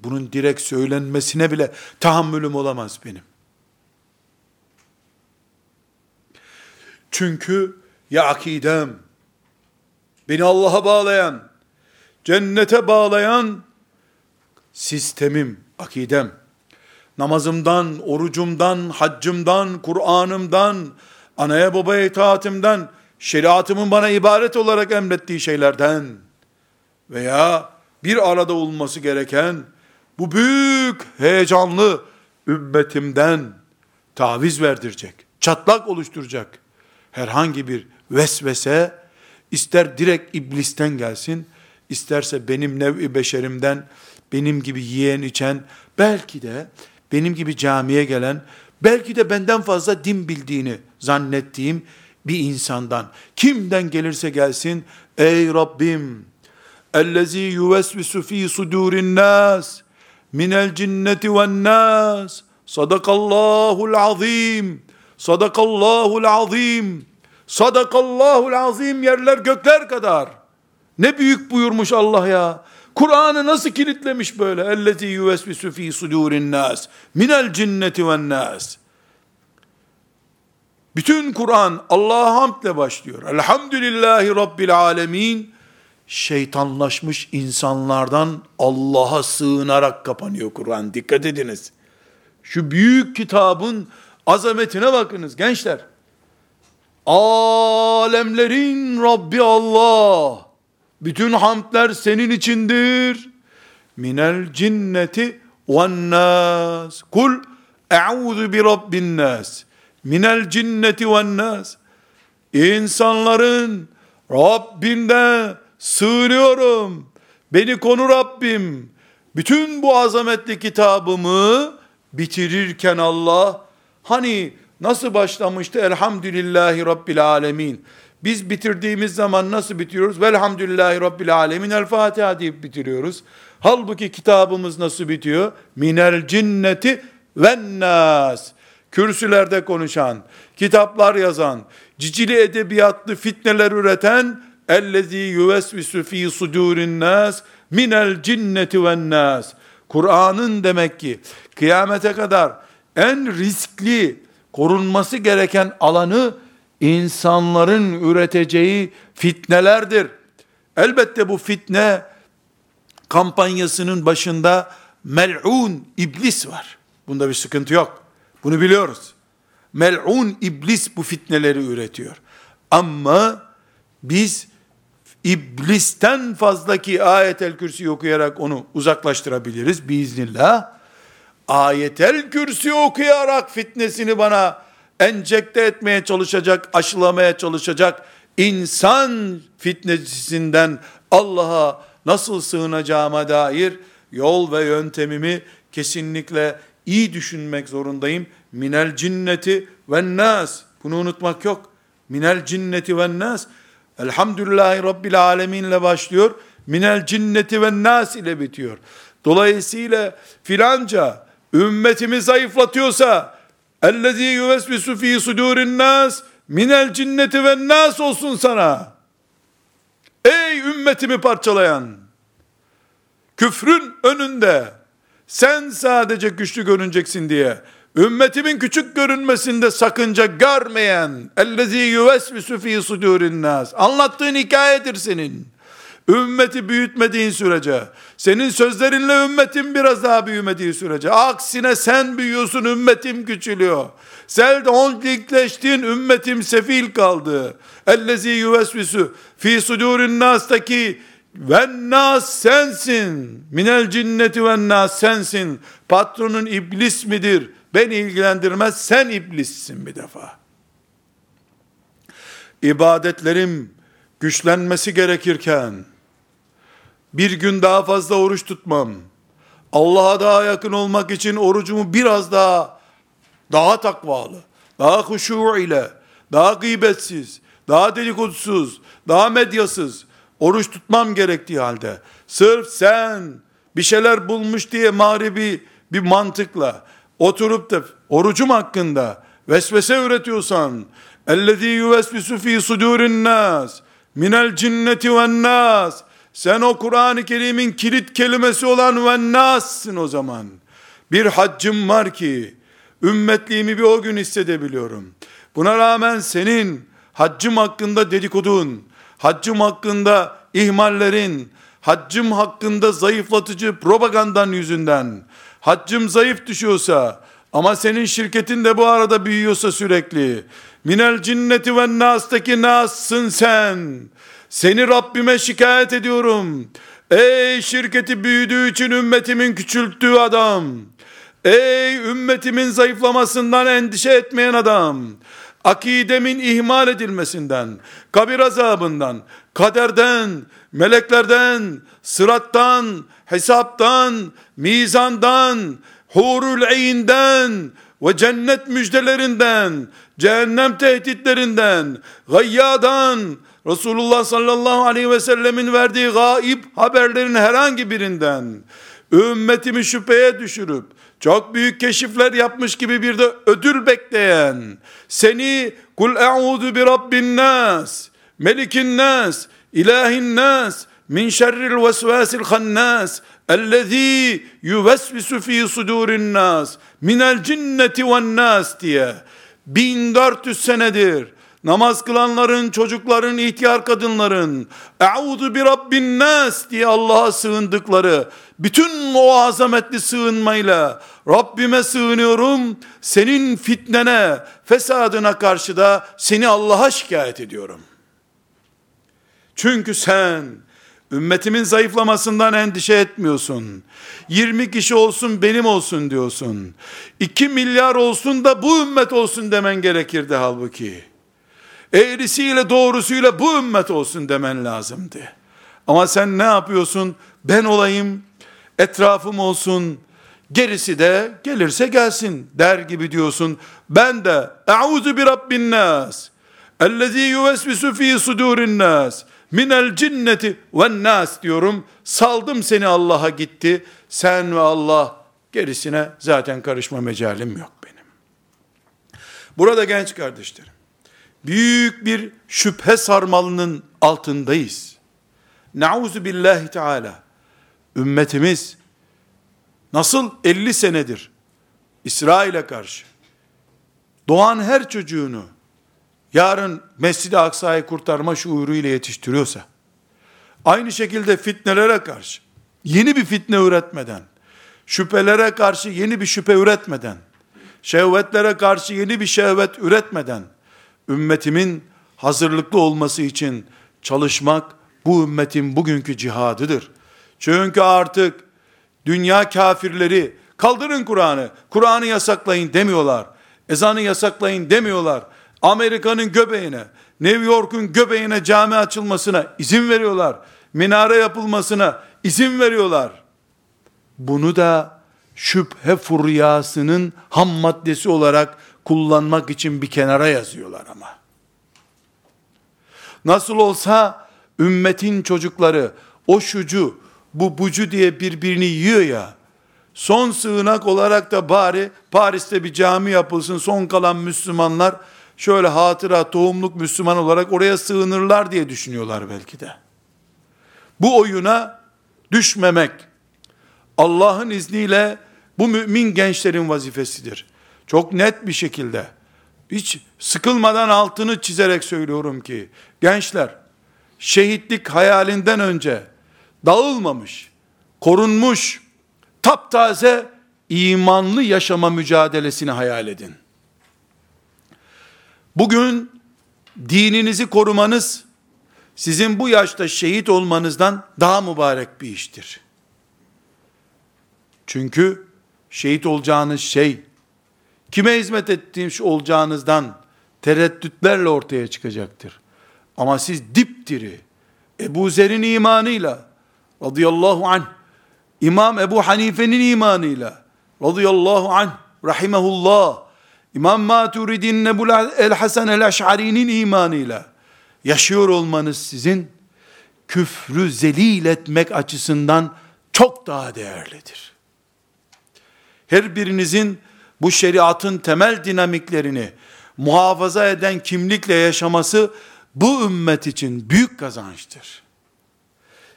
Bunun direkt söylenmesine bile tahammülüm olamaz benim. Çünkü ya akidem, beni Allah'a bağlayan, cennete bağlayan sistemim, akidem, namazımdan, orucumdan, haccımdan, Kur'an'ımdan, anaya babaya itaatimden, şeriatımın bana ibaret olarak emrettiği şeylerden veya bir arada olması gereken bu büyük heyecanlı ümmetimden taviz verdirecek, çatlak oluşturacak herhangi bir vesvese ister direkt iblisten gelsin, isterse benim nev-i beşerimden, benim gibi yiyen içen, belki de benim gibi camiye gelen, belki de benden fazla din bildiğini zannettiğim bir insandan, kimden gelirse gelsin, ey Rabbim, ellezî yuvesvisu fî sudûrin nâs, minel cinneti ve nas. Sadakallahul azim. Sadakallahul azim. Sadakallahul azim yerler gökler kadar. Ne büyük buyurmuş Allah ya. Kur'an'ı nasıl kilitlemiş böyle? Ellezî yuvesvisu fî sudûrin nas. Minel cinneti ve nas. Bütün Kur'an Allah'a hamdle başlıyor. Elhamdülillahi Rabbil alemin. Şeytanlaşmış insanlardan Allah'a sığınarak kapanıyor Kur'an. Dikkat ediniz. Şu büyük kitabın azametine bakınız gençler. Alemlerin Rabbi Allah. Bütün hamdler senin içindir. Minel cinneti ve nas. Kul e'udhu bi rabbin nas. Minel cinneti ve nas. İnsanların Rabbinden sığınıyorum. Beni konu Rabbim. Bütün bu azametli kitabımı bitirirken Allah hani nasıl başlamıştı? Elhamdülillahi Rabbil Alemin. Biz bitirdiğimiz zaman nasıl bitiriyoruz? Velhamdülillahi Rabbil Alemin. El Fatiha deyip bitiriyoruz. Halbuki kitabımız nasıl bitiyor? Minel cinneti ve nas. Kürsülerde konuşan, kitaplar yazan, cicili edebiyatlı fitneler üreten, ellezî yuvesvisu fî sudûrin nas, minel cinneti ve nas. Kur'an'ın demek ki kıyamete kadar en riskli, korunması gereken alanı insanların üreteceği fitnelerdir. Elbette bu fitne kampanyasının başında mel'un iblis var. Bunda bir sıkıntı yok. Bunu biliyoruz. Mel'un iblis bu fitneleri üretiyor. Ama biz iblisten fazlaki ayetel kürsi okuyarak onu uzaklaştırabiliriz biiznillah. Ayetel kürsi okuyarak fitnesini bana enjekte etmeye çalışacak, aşılamaya çalışacak insan fitnecisinden Allah'a nasıl sığınacağıma dair yol ve yöntemimi kesinlikle iyi düşünmek zorundayım. Minel cinneti ve nas. Bunu unutmak yok. Minel cinneti ve nas. Elhamdülillahi Rabbil alemin ile başlıyor. Minel cinneti ve nas ile bitiyor. Dolayısıyla filanca ümmetimi zayıflatıyorsa ellezî yuvesvisu fî sudûrin nas minel cinneti ve nas olsun sana. Ey ümmetimi parçalayan, küfrün önünde sen sadece güçlü görüneceksin diye ümmetimin küçük görünmesinde sakınca görmeyen ellezî yuvesvisu fî sudûrin nas anlattığın hikayedir senin. Ümmeti büyütmediğin sürece, senin sözlerinle ümmetin biraz daha büyümediği sürece, aksine sen büyüyorsun, ümmetim küçülüyor. Sen holdingleştin, ümmetim sefil kaldı. Ellezi yuvesvisu fi sudurin nastaki ve nas sensin. Minel cinneti ve sensin. Patronun iblis midir? Beni ilgilendirmez. Sen iblissin bir defa. İbadetlerim güçlenmesi gerekirken, bir gün daha fazla oruç tutmam. Allah'a daha yakın olmak için orucumu biraz daha daha takvalı, daha huşu ile, daha gıybetsiz, daha dedikodusuz, daha medyasız oruç tutmam gerektiği halde sırf sen bir şeyler bulmuş diye mağribi bir mantıkla oturup da orucum hakkında vesvese üretiyorsan ellezî yuvesvisu fî sudûrin nas minel cinneti nas sen o Kur'an-ı Kerim'in kilit kelimesi olan ve nassın o zaman. Bir haccım var ki, ümmetliğimi bir o gün hissedebiliyorum. Buna rağmen senin haccım hakkında dedikodun, haccım hakkında ihmallerin, haccım hakkında zayıflatıcı propagandan yüzünden, haccım zayıf düşüyorsa, ama senin şirketin de bu arada büyüyorsa sürekli, minel cinneti ve nastaki nassın sen, seni Rabbime şikayet ediyorum. Ey şirketi büyüdüğü için ümmetimin küçülttüğü adam. Ey ümmetimin zayıflamasından endişe etmeyen adam. Akidemin ihmal edilmesinden, kabir azabından, kaderden, meleklerden, sırattan, hesaptan, mizandan, hurul eyinden ve cennet müjdelerinden, cehennem tehditlerinden, gayyadan, Resulullah sallallahu aleyhi ve sellemin verdiği gaib haberlerin herhangi birinden ümmetimi şüpheye düşürüp çok büyük keşifler yapmış gibi bir de ödül bekleyen seni kul e'udu bi rabbin nas melikin nas ilahin nas min şerril vesvasil hannas ellezî yuvesvisu fî sudurin nas minel cinneti ven nas diye 1400 senedir namaz kılanların, çocukların, ihtiyar kadınların, Euzu bi Rabbin nas diye Allah'a sığındıkları, bütün o azametli sığınmayla Rabbime sığınıyorum, senin fitnene, fesadına karşı da seni Allah'a şikayet ediyorum. Çünkü sen ümmetimin zayıflamasından endişe etmiyorsun. 20 kişi olsun benim olsun diyorsun. 2 milyar olsun da bu ümmet olsun demen gerekirdi halbuki. Eğrisiyle doğrusuyla bu ümmet olsun demen lazımdı. Ama sen ne yapıyorsun? Ben olayım, etrafım olsun, gerisi de gelirse gelsin der gibi diyorsun. Ben de e'udu bi rabbin nas. Ellezî yuvesvisu fî sudûrin nas minel cinneti ve nas diyorum. Saldım seni Allah'a gitti. Sen ve Allah gerisine zaten karışma mecalim yok benim. Burada genç kardeşlerim, büyük bir şüphe sarmalının altındayız. Nauzu billahi teala. Ümmetimiz nasıl 50 senedir İsrail'e karşı doğan her çocuğunu yarın Mescid-i Aksa'yı kurtarma şuuruyla yetiştiriyorsa, aynı şekilde fitnelere karşı, yeni bir fitne üretmeden, şüphelere karşı yeni bir şüphe üretmeden, şehvetlere karşı yeni bir şehvet üretmeden, ümmetimin hazırlıklı olması için çalışmak, bu ümmetin bugünkü cihadıdır. Çünkü artık dünya kafirleri, kaldırın Kur'an'ı, Kur'an'ı yasaklayın demiyorlar. Ezanı yasaklayın demiyorlar. Amerika'nın göbeğine, New York'un göbeğine cami açılmasına izin veriyorlar. Minare yapılmasına izin veriyorlar. Bunu da şüphe furyasının ham maddesi olarak kullanmak için bir kenara yazıyorlar ama. Nasıl olsa ümmetin çocukları o şucu bu bucu diye birbirini yiyor ya. Son sığınak olarak da bari Paris'te bir cami yapılsın. Son kalan Müslümanlar şöyle hatıra tohumluk Müslüman olarak oraya sığınırlar diye düşünüyorlar belki de. Bu oyuna düşmemek Allah'ın izniyle bu mümin gençlerin vazifesidir. Çok net bir şekilde hiç sıkılmadan altını çizerek söylüyorum ki gençler şehitlik hayalinden önce dağılmamış, korunmuş, taptaze imanlı yaşama mücadelesini hayal edin. Bugün dininizi korumanız sizin bu yaşta şehit olmanızdan daha mübarek bir iştir. Çünkü şehit olacağınız şey kime hizmet ettiğiniz olacağınızdan tereddütlerle ortaya çıkacaktır. Ama siz dipdiri Ebu Zer'in imanıyla radıyallahu anh İmam Ebu Hanife'nin imanıyla radıyallahu anh rahimehullah İmam Maturidi'nin Ebu el-Hasan el-Eş'ari'nin imanıyla yaşıyor olmanız sizin küfrü zelil etmek açısından çok daha değerlidir. Her birinizin bu şeriatın temel dinamiklerini muhafaza eden kimlikle yaşaması bu ümmet için büyük kazançtır.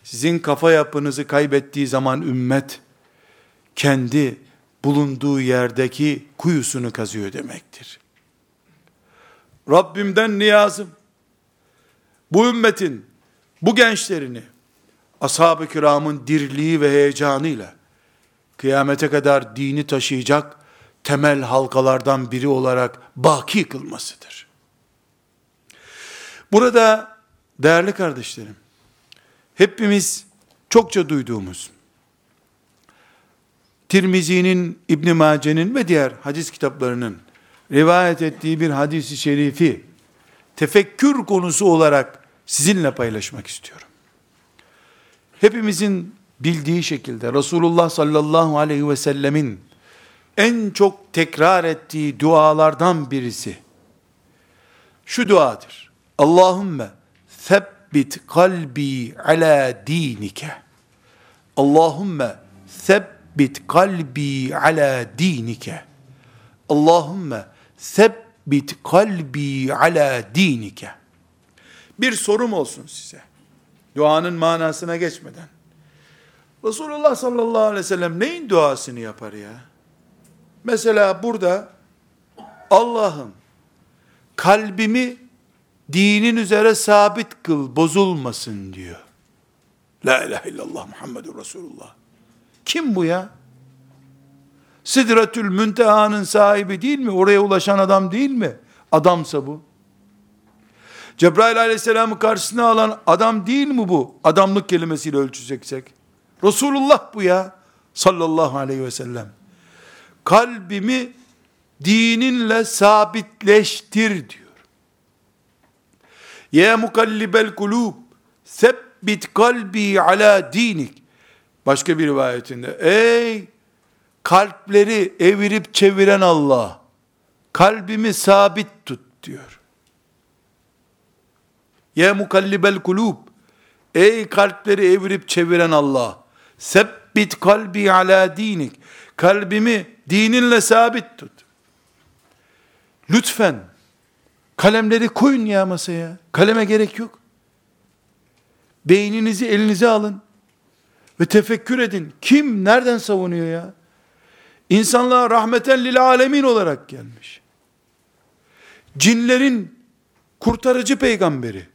Sizin kafa yapınızı kaybettiği zaman ümmet kendi bulunduğu yerdeki kuyusunu kazıyor demektir. Rabbimden niyazım, bu ümmetin, bu gençlerini, ashab-ı kiramın dirliği ve heyecanıyla, kıyamete kadar dini taşıyacak temel halkalardan biri olarak baki kılmasıdır. Burada değerli kardeşlerim, hepimiz çokça duyduğumuz, Tirmizi'nin, İbn Mace'nin ve diğer hadis kitaplarının rivayet ettiği bir hadisi şerifi tefekkür konusu olarak sizinle paylaşmak istiyorum. Hepimizin bildiği şekilde Resulullah sallallahu aleyhi ve sellemin en çok tekrar ettiği dualardan birisi şu duadır. Allahümme sebbit kalbi ala dinike. Allahümme sebbit kalbi ala dinike. Allahümme sebbit kalbi ala dinike. Bir sorum olsun size. Duanın manasına geçmeden. Resulullah sallallahu aleyhi ve sellem neyin duasını yapar ya? Mesela burada Allah'ım kalbimi dinin üzere sabit kıl, bozulmasın diyor. La ilahe illallah Muhammedur Resulullah. Kim bu ya? Sidretül Münteha'nın sahibi değil mi? Oraya ulaşan adam değil mi? Adamsa bu. Cebrail aleyhisselamı karşısına alan adam değil mi bu? Adamlık kelimesiyle ölçeceksek. Resulullah bu ya. Sallallahu aleyhi ve sellem. Kalbimi dininle sabitleştir diyor. Ya mukallibel kulub sebbit kalbi ala dinik. Başka bir rivayetinde ey kalpleri evirip çeviren Allah kalbimi sabit tut diyor. Ya mukallibel kulub ey kalpleri evirip çeviren Allah sebbit kalbi ala dinik kalbimi dininle sabit tut. Lütfen kalemleri koyun ya masaya. Kaleme gerek yok. Beyninizi elinize alın ve tefekkür edin. Kim nereden savunuyor ya? İnsanlığa rahmeten lil alemin olarak gelmiş. Cinlerin kurtarıcı peygamberi.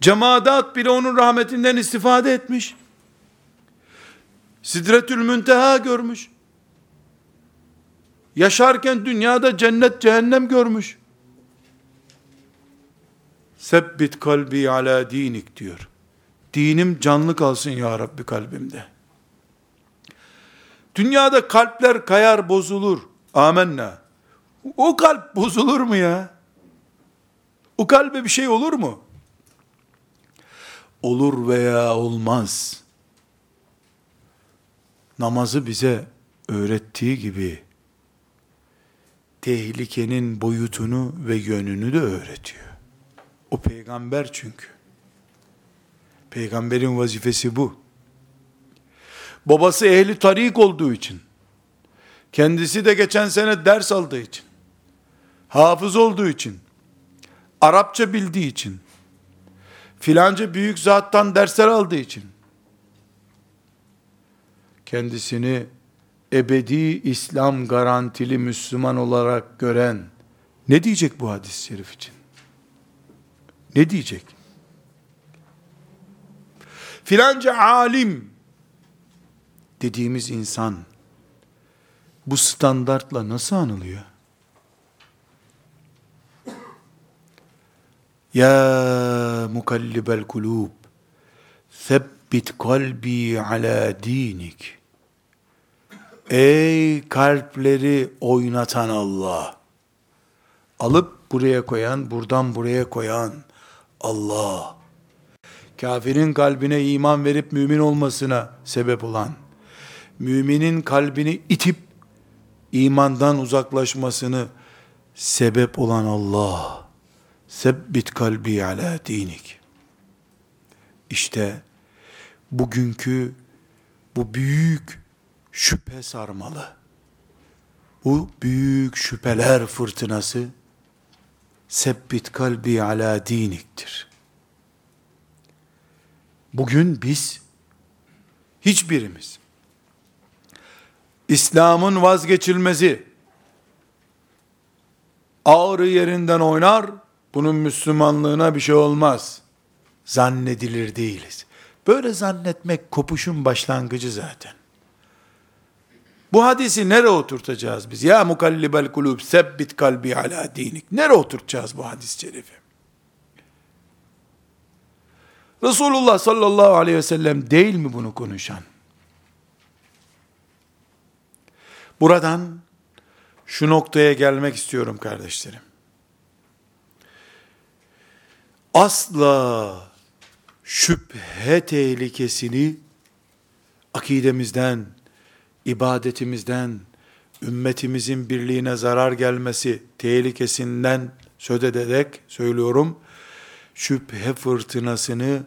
Cemaat bile onun rahmetinden istifade etmiş. Sidretül Münteha görmüş. Yaşarken dünyada cennet cehennem görmüş. Sebbit kalbi ala dinik diyor. Dinim canlı kalsın ya Rabbi kalbimde. Dünyada kalpler kayar bozulur. Amenna. O kalp bozulur mu ya? O kalbe bir şey olur mu? Olur veya olmaz. Namazı bize öğrettiği gibi tehlikenin boyutunu ve yönünü de öğretiyor. O peygamber çünkü. Peygamberin vazifesi bu. Babası ehli tarik olduğu için, kendisi de geçen sene ders aldığı için, hafız olduğu için, Arapça bildiği için, filanca büyük zattan dersler aldığı için, kendisini ebedi İslam garantili Müslüman olarak gören, ne diyecek bu hadis-i şerif için? Ne diyecek? Filanca alim dediğimiz insan bu standartla nasıl anılıyor? Ya mukallibel kulub sebbit kalbi ala dinik Ey kalpleri oynatan Allah alıp buraya koyan, buradan buraya koyan Allah kafirin kalbine iman verip mümin olmasına sebep olan müminin kalbini itip imandan uzaklaşmasını sebep olan Allah. Sebbit kalbi ala dinik. İşte bugünkü bu büyük şüphe sarmalı. Bu büyük şüpheler fırtınası sebbit kalbi ala diniktir. Bugün biz hiçbirimiz İslam'ın vazgeçilmezi ağrı yerinden oynar, bunun Müslümanlığına bir şey olmaz. Zannedilir değiliz. Böyle zannetmek kopuşun başlangıcı zaten. Bu hadisi nereye oturtacağız biz? Ya mukallibel kulub sebbit kalbi ala dinik. Nereye oturtacağız bu hadis-i şerifi? Resulullah sallallahu aleyhi ve sellem değil mi bunu konuşan? Buradan şu noktaya gelmek istiyorum kardeşlerim. Asla şüphe tehlikesini akidemizden, ibadetimizden, ümmetimizin birliğine zarar gelmesi tehlikesinden söz ederek söylüyorum. Şüphe fırtınasını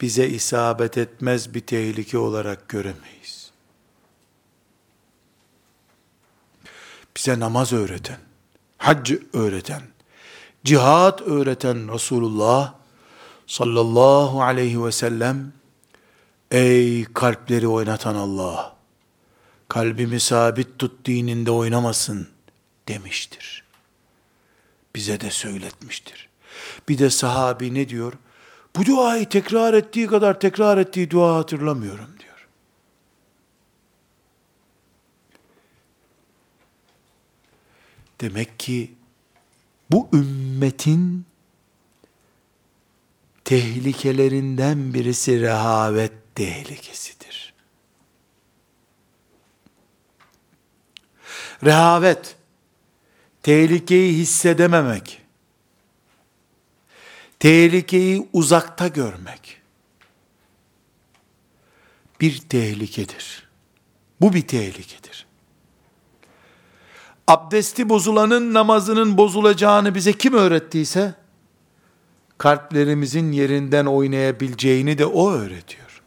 bize isabet etmez bir tehlike olarak göremeyiz. Bize namaz öğreten, hac öğreten, cihat öğreten Resulullah sallallahu aleyhi ve sellem ey kalpleri oynatan Allah kalbimi sabit tut dininde oynamasın demiştir. Bize de söyletmiştir. Bir de sahabi ne diyor? Bu duayı tekrar ettiği kadar tekrar ettiği dua hatırlamıyorum diyor. Demek ki bu ümmetin tehlikelerinden birisi rehavet tehlikesidir. Rehavet, tehlikeyi hissedememek, tehlikeyi uzakta görmek bir tehlikedir. Bu bir tehlikedir. Abdesti bozulanın namazının bozulacağını bize kim öğrettiyse, kalplerimizin yerinden oynayabileceğini de o öğretiyor.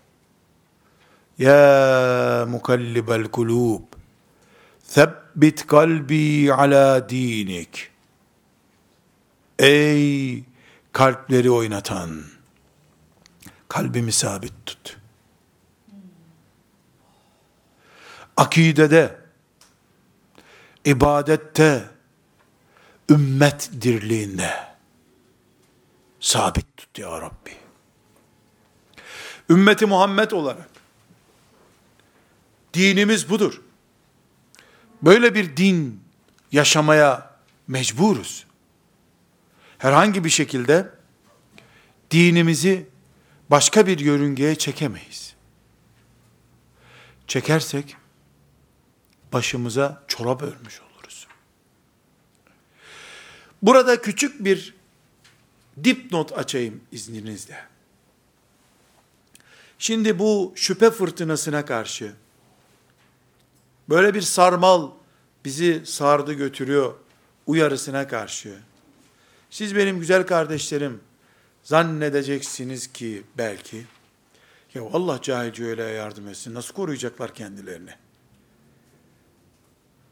Ya mukallibel kulub, Sebbit kalbi ala dinik. Ey kalpleri oynatan, kalbimi sabit tut. Akidede, ibadette, ümmet dirliğinde sabit tut ya Rabbi. Ümmeti Muhammed olarak dinimiz budur. Böyle bir din yaşamaya mecburuz herhangi bir şekilde dinimizi başka bir yörüngeye çekemeyiz. Çekersek başımıza çorap örmüş oluruz. Burada küçük bir dipnot açayım izninizle. Şimdi bu şüphe fırtınasına karşı böyle bir sarmal bizi sardı götürüyor uyarısına karşı siz benim güzel kardeşlerim zannedeceksiniz ki belki ya Allah cahilce öyle yardım etsin. Nasıl koruyacaklar kendilerini?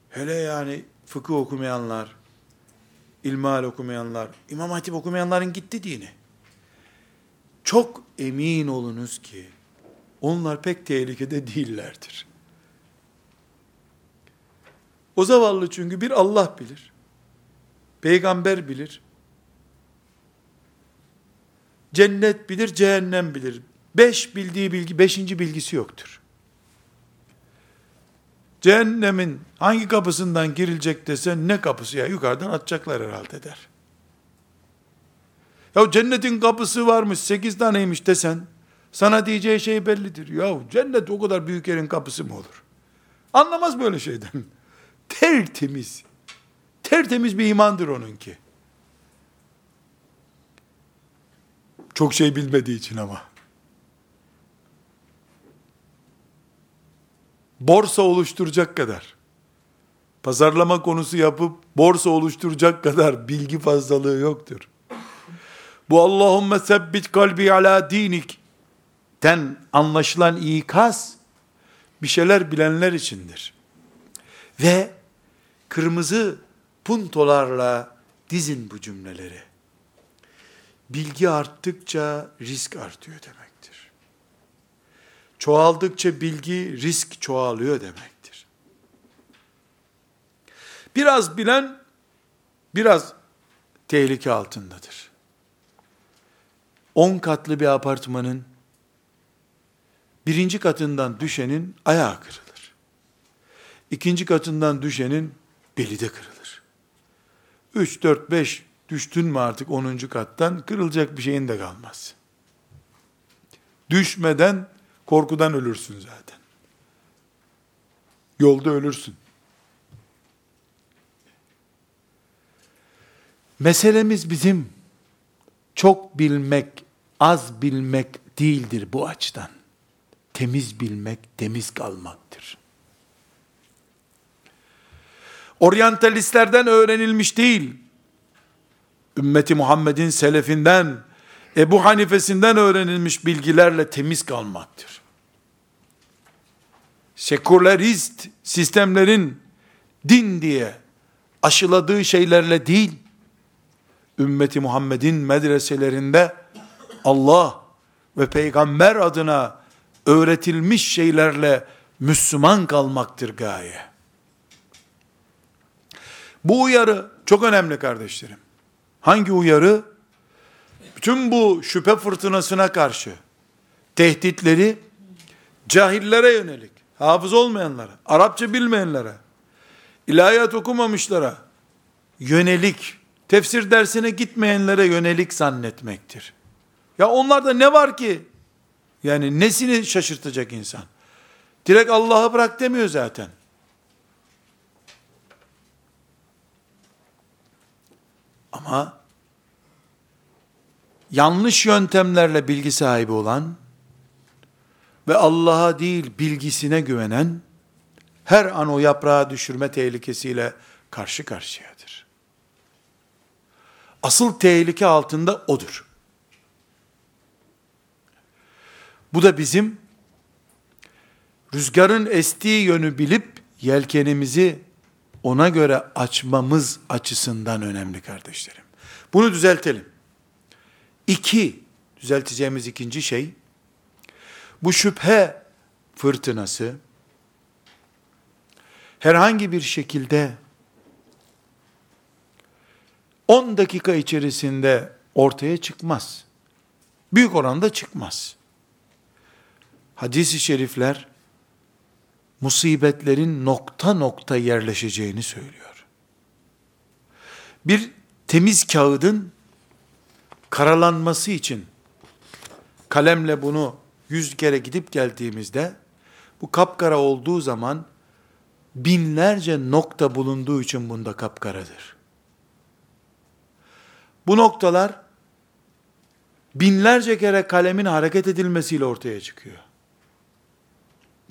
Hele yani fıkıh okumayanlar, ilmal okumayanlar, İmam Hatip okumayanların gitti dini. Çok emin olunuz ki onlar pek tehlikede değillerdir. O zavallı çünkü bir Allah bilir. Peygamber bilir. Cennet bilir, cehennem bilir. Beş bildiği bilgi, beşinci bilgisi yoktur. Cehennemin hangi kapısından girilecek desen ne kapısı ya yukarıdan atacaklar herhalde der. Ya cennetin kapısı varmış sekiz taneymiş desen sana diyeceği şey bellidir. Ya cennet o kadar büyük yerin kapısı mı olur? Anlamaz böyle şeyden. Tertemiz. Tertemiz bir imandır onunki. Çok şey bilmediği için ama. Borsa oluşturacak kadar, pazarlama konusu yapıp borsa oluşturacak kadar bilgi fazlalığı yoktur. Bu Allahümme sebbit kalbi ala dinik ten anlaşılan ikaz bir şeyler bilenler içindir. Ve kırmızı puntolarla dizin bu cümleleri bilgi arttıkça risk artıyor demektir. Çoğaldıkça bilgi, risk çoğalıyor demektir. Biraz bilen, biraz tehlike altındadır. 10 katlı bir apartmanın birinci katından düşenin ayağı kırılır. İkinci katından düşenin beli de kırılır. 3, 4, 5 Düştün mü artık 10. kattan kırılacak bir şeyin de kalmaz. Düşmeden korkudan ölürsün zaten. Yolda ölürsün. Meselemiz bizim çok bilmek, az bilmek değildir bu açıdan. Temiz bilmek, temiz kalmaktır. Oryantalistlerden öğrenilmiş değil ümmeti Muhammed'in selefinden, Ebu Hanifesinden öğrenilmiş bilgilerle temiz kalmaktır. Sekülerist sistemlerin din diye aşıladığı şeylerle değil, ümmeti Muhammed'in medreselerinde Allah ve peygamber adına öğretilmiş şeylerle Müslüman kalmaktır gaye. Bu uyarı çok önemli kardeşlerim. Hangi uyarı? Bütün bu şüphe fırtınasına karşı tehditleri cahillere yönelik, hafız olmayanlara, Arapça bilmeyenlere, ilahiyat okumamışlara yönelik, tefsir dersine gitmeyenlere yönelik zannetmektir. Ya onlarda ne var ki? Yani nesini şaşırtacak insan? Direkt Allah'ı bırak demiyor zaten. Ama yanlış yöntemlerle bilgi sahibi olan ve Allah'a değil bilgisine güvenen her an o yaprağı düşürme tehlikesiyle karşı karşıyadır. Asıl tehlike altında odur. Bu da bizim rüzgarın estiği yönü bilip yelkenimizi ona göre açmamız açısından önemli kardeşlerim. Bunu düzeltelim. İki, düzelteceğimiz ikinci şey, bu şüphe fırtınası, herhangi bir şekilde 10 dakika içerisinde ortaya çıkmaz. Büyük oranda çıkmaz. Hadis-i şerifler musibetlerin nokta nokta yerleşeceğini söylüyor. Bir temiz kağıdın karalanması için kalemle bunu yüz kere gidip geldiğimizde bu kapkara olduğu zaman binlerce nokta bulunduğu için bunda kapkaradır. Bu noktalar binlerce kere kalemin hareket edilmesiyle ortaya çıkıyor.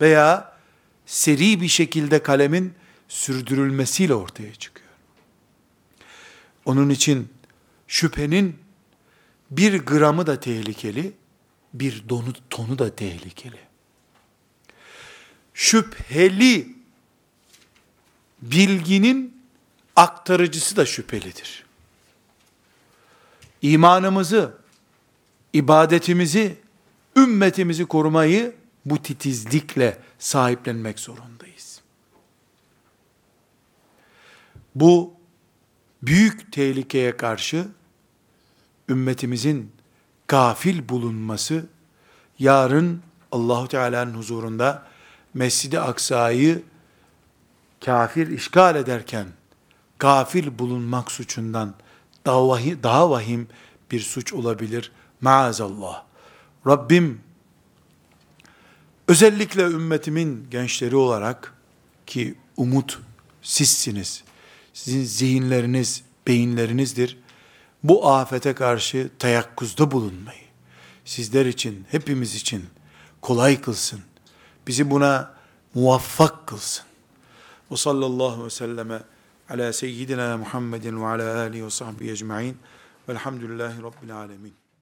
Veya seri bir şekilde kalemin sürdürülmesiyle ortaya çıkıyor. Onun için şüphenin bir gramı da tehlikeli, bir donu, tonu da tehlikeli. Şüpheli bilginin aktarıcısı da şüphelidir. İmanımızı, ibadetimizi, ümmetimizi korumayı bu titizlikle sahiplenmek zorundayız. Bu büyük tehlikeye karşı ümmetimizin gafil bulunması yarın Allahu Teala'nın huzurunda Mescid-i Aksa'yı kafir işgal ederken gafil bulunmak suçundan daha vahim, daha vahim bir suç olabilir. Maazallah. Rabbim özellikle ümmetimin gençleri olarak ki umut sizsiniz. Sizin zihinleriniz, beyinlerinizdir. Bu afete karşı teyakkuzda bulunmayı sizler için, hepimiz için kolay kılsın. Bizi buna muvaffak kılsın. Ve sallallahu ve selleme ala seyyidina Muhammedin ve ala alihi ve sahbihi ecma'in velhamdülillahi rabbil alemin.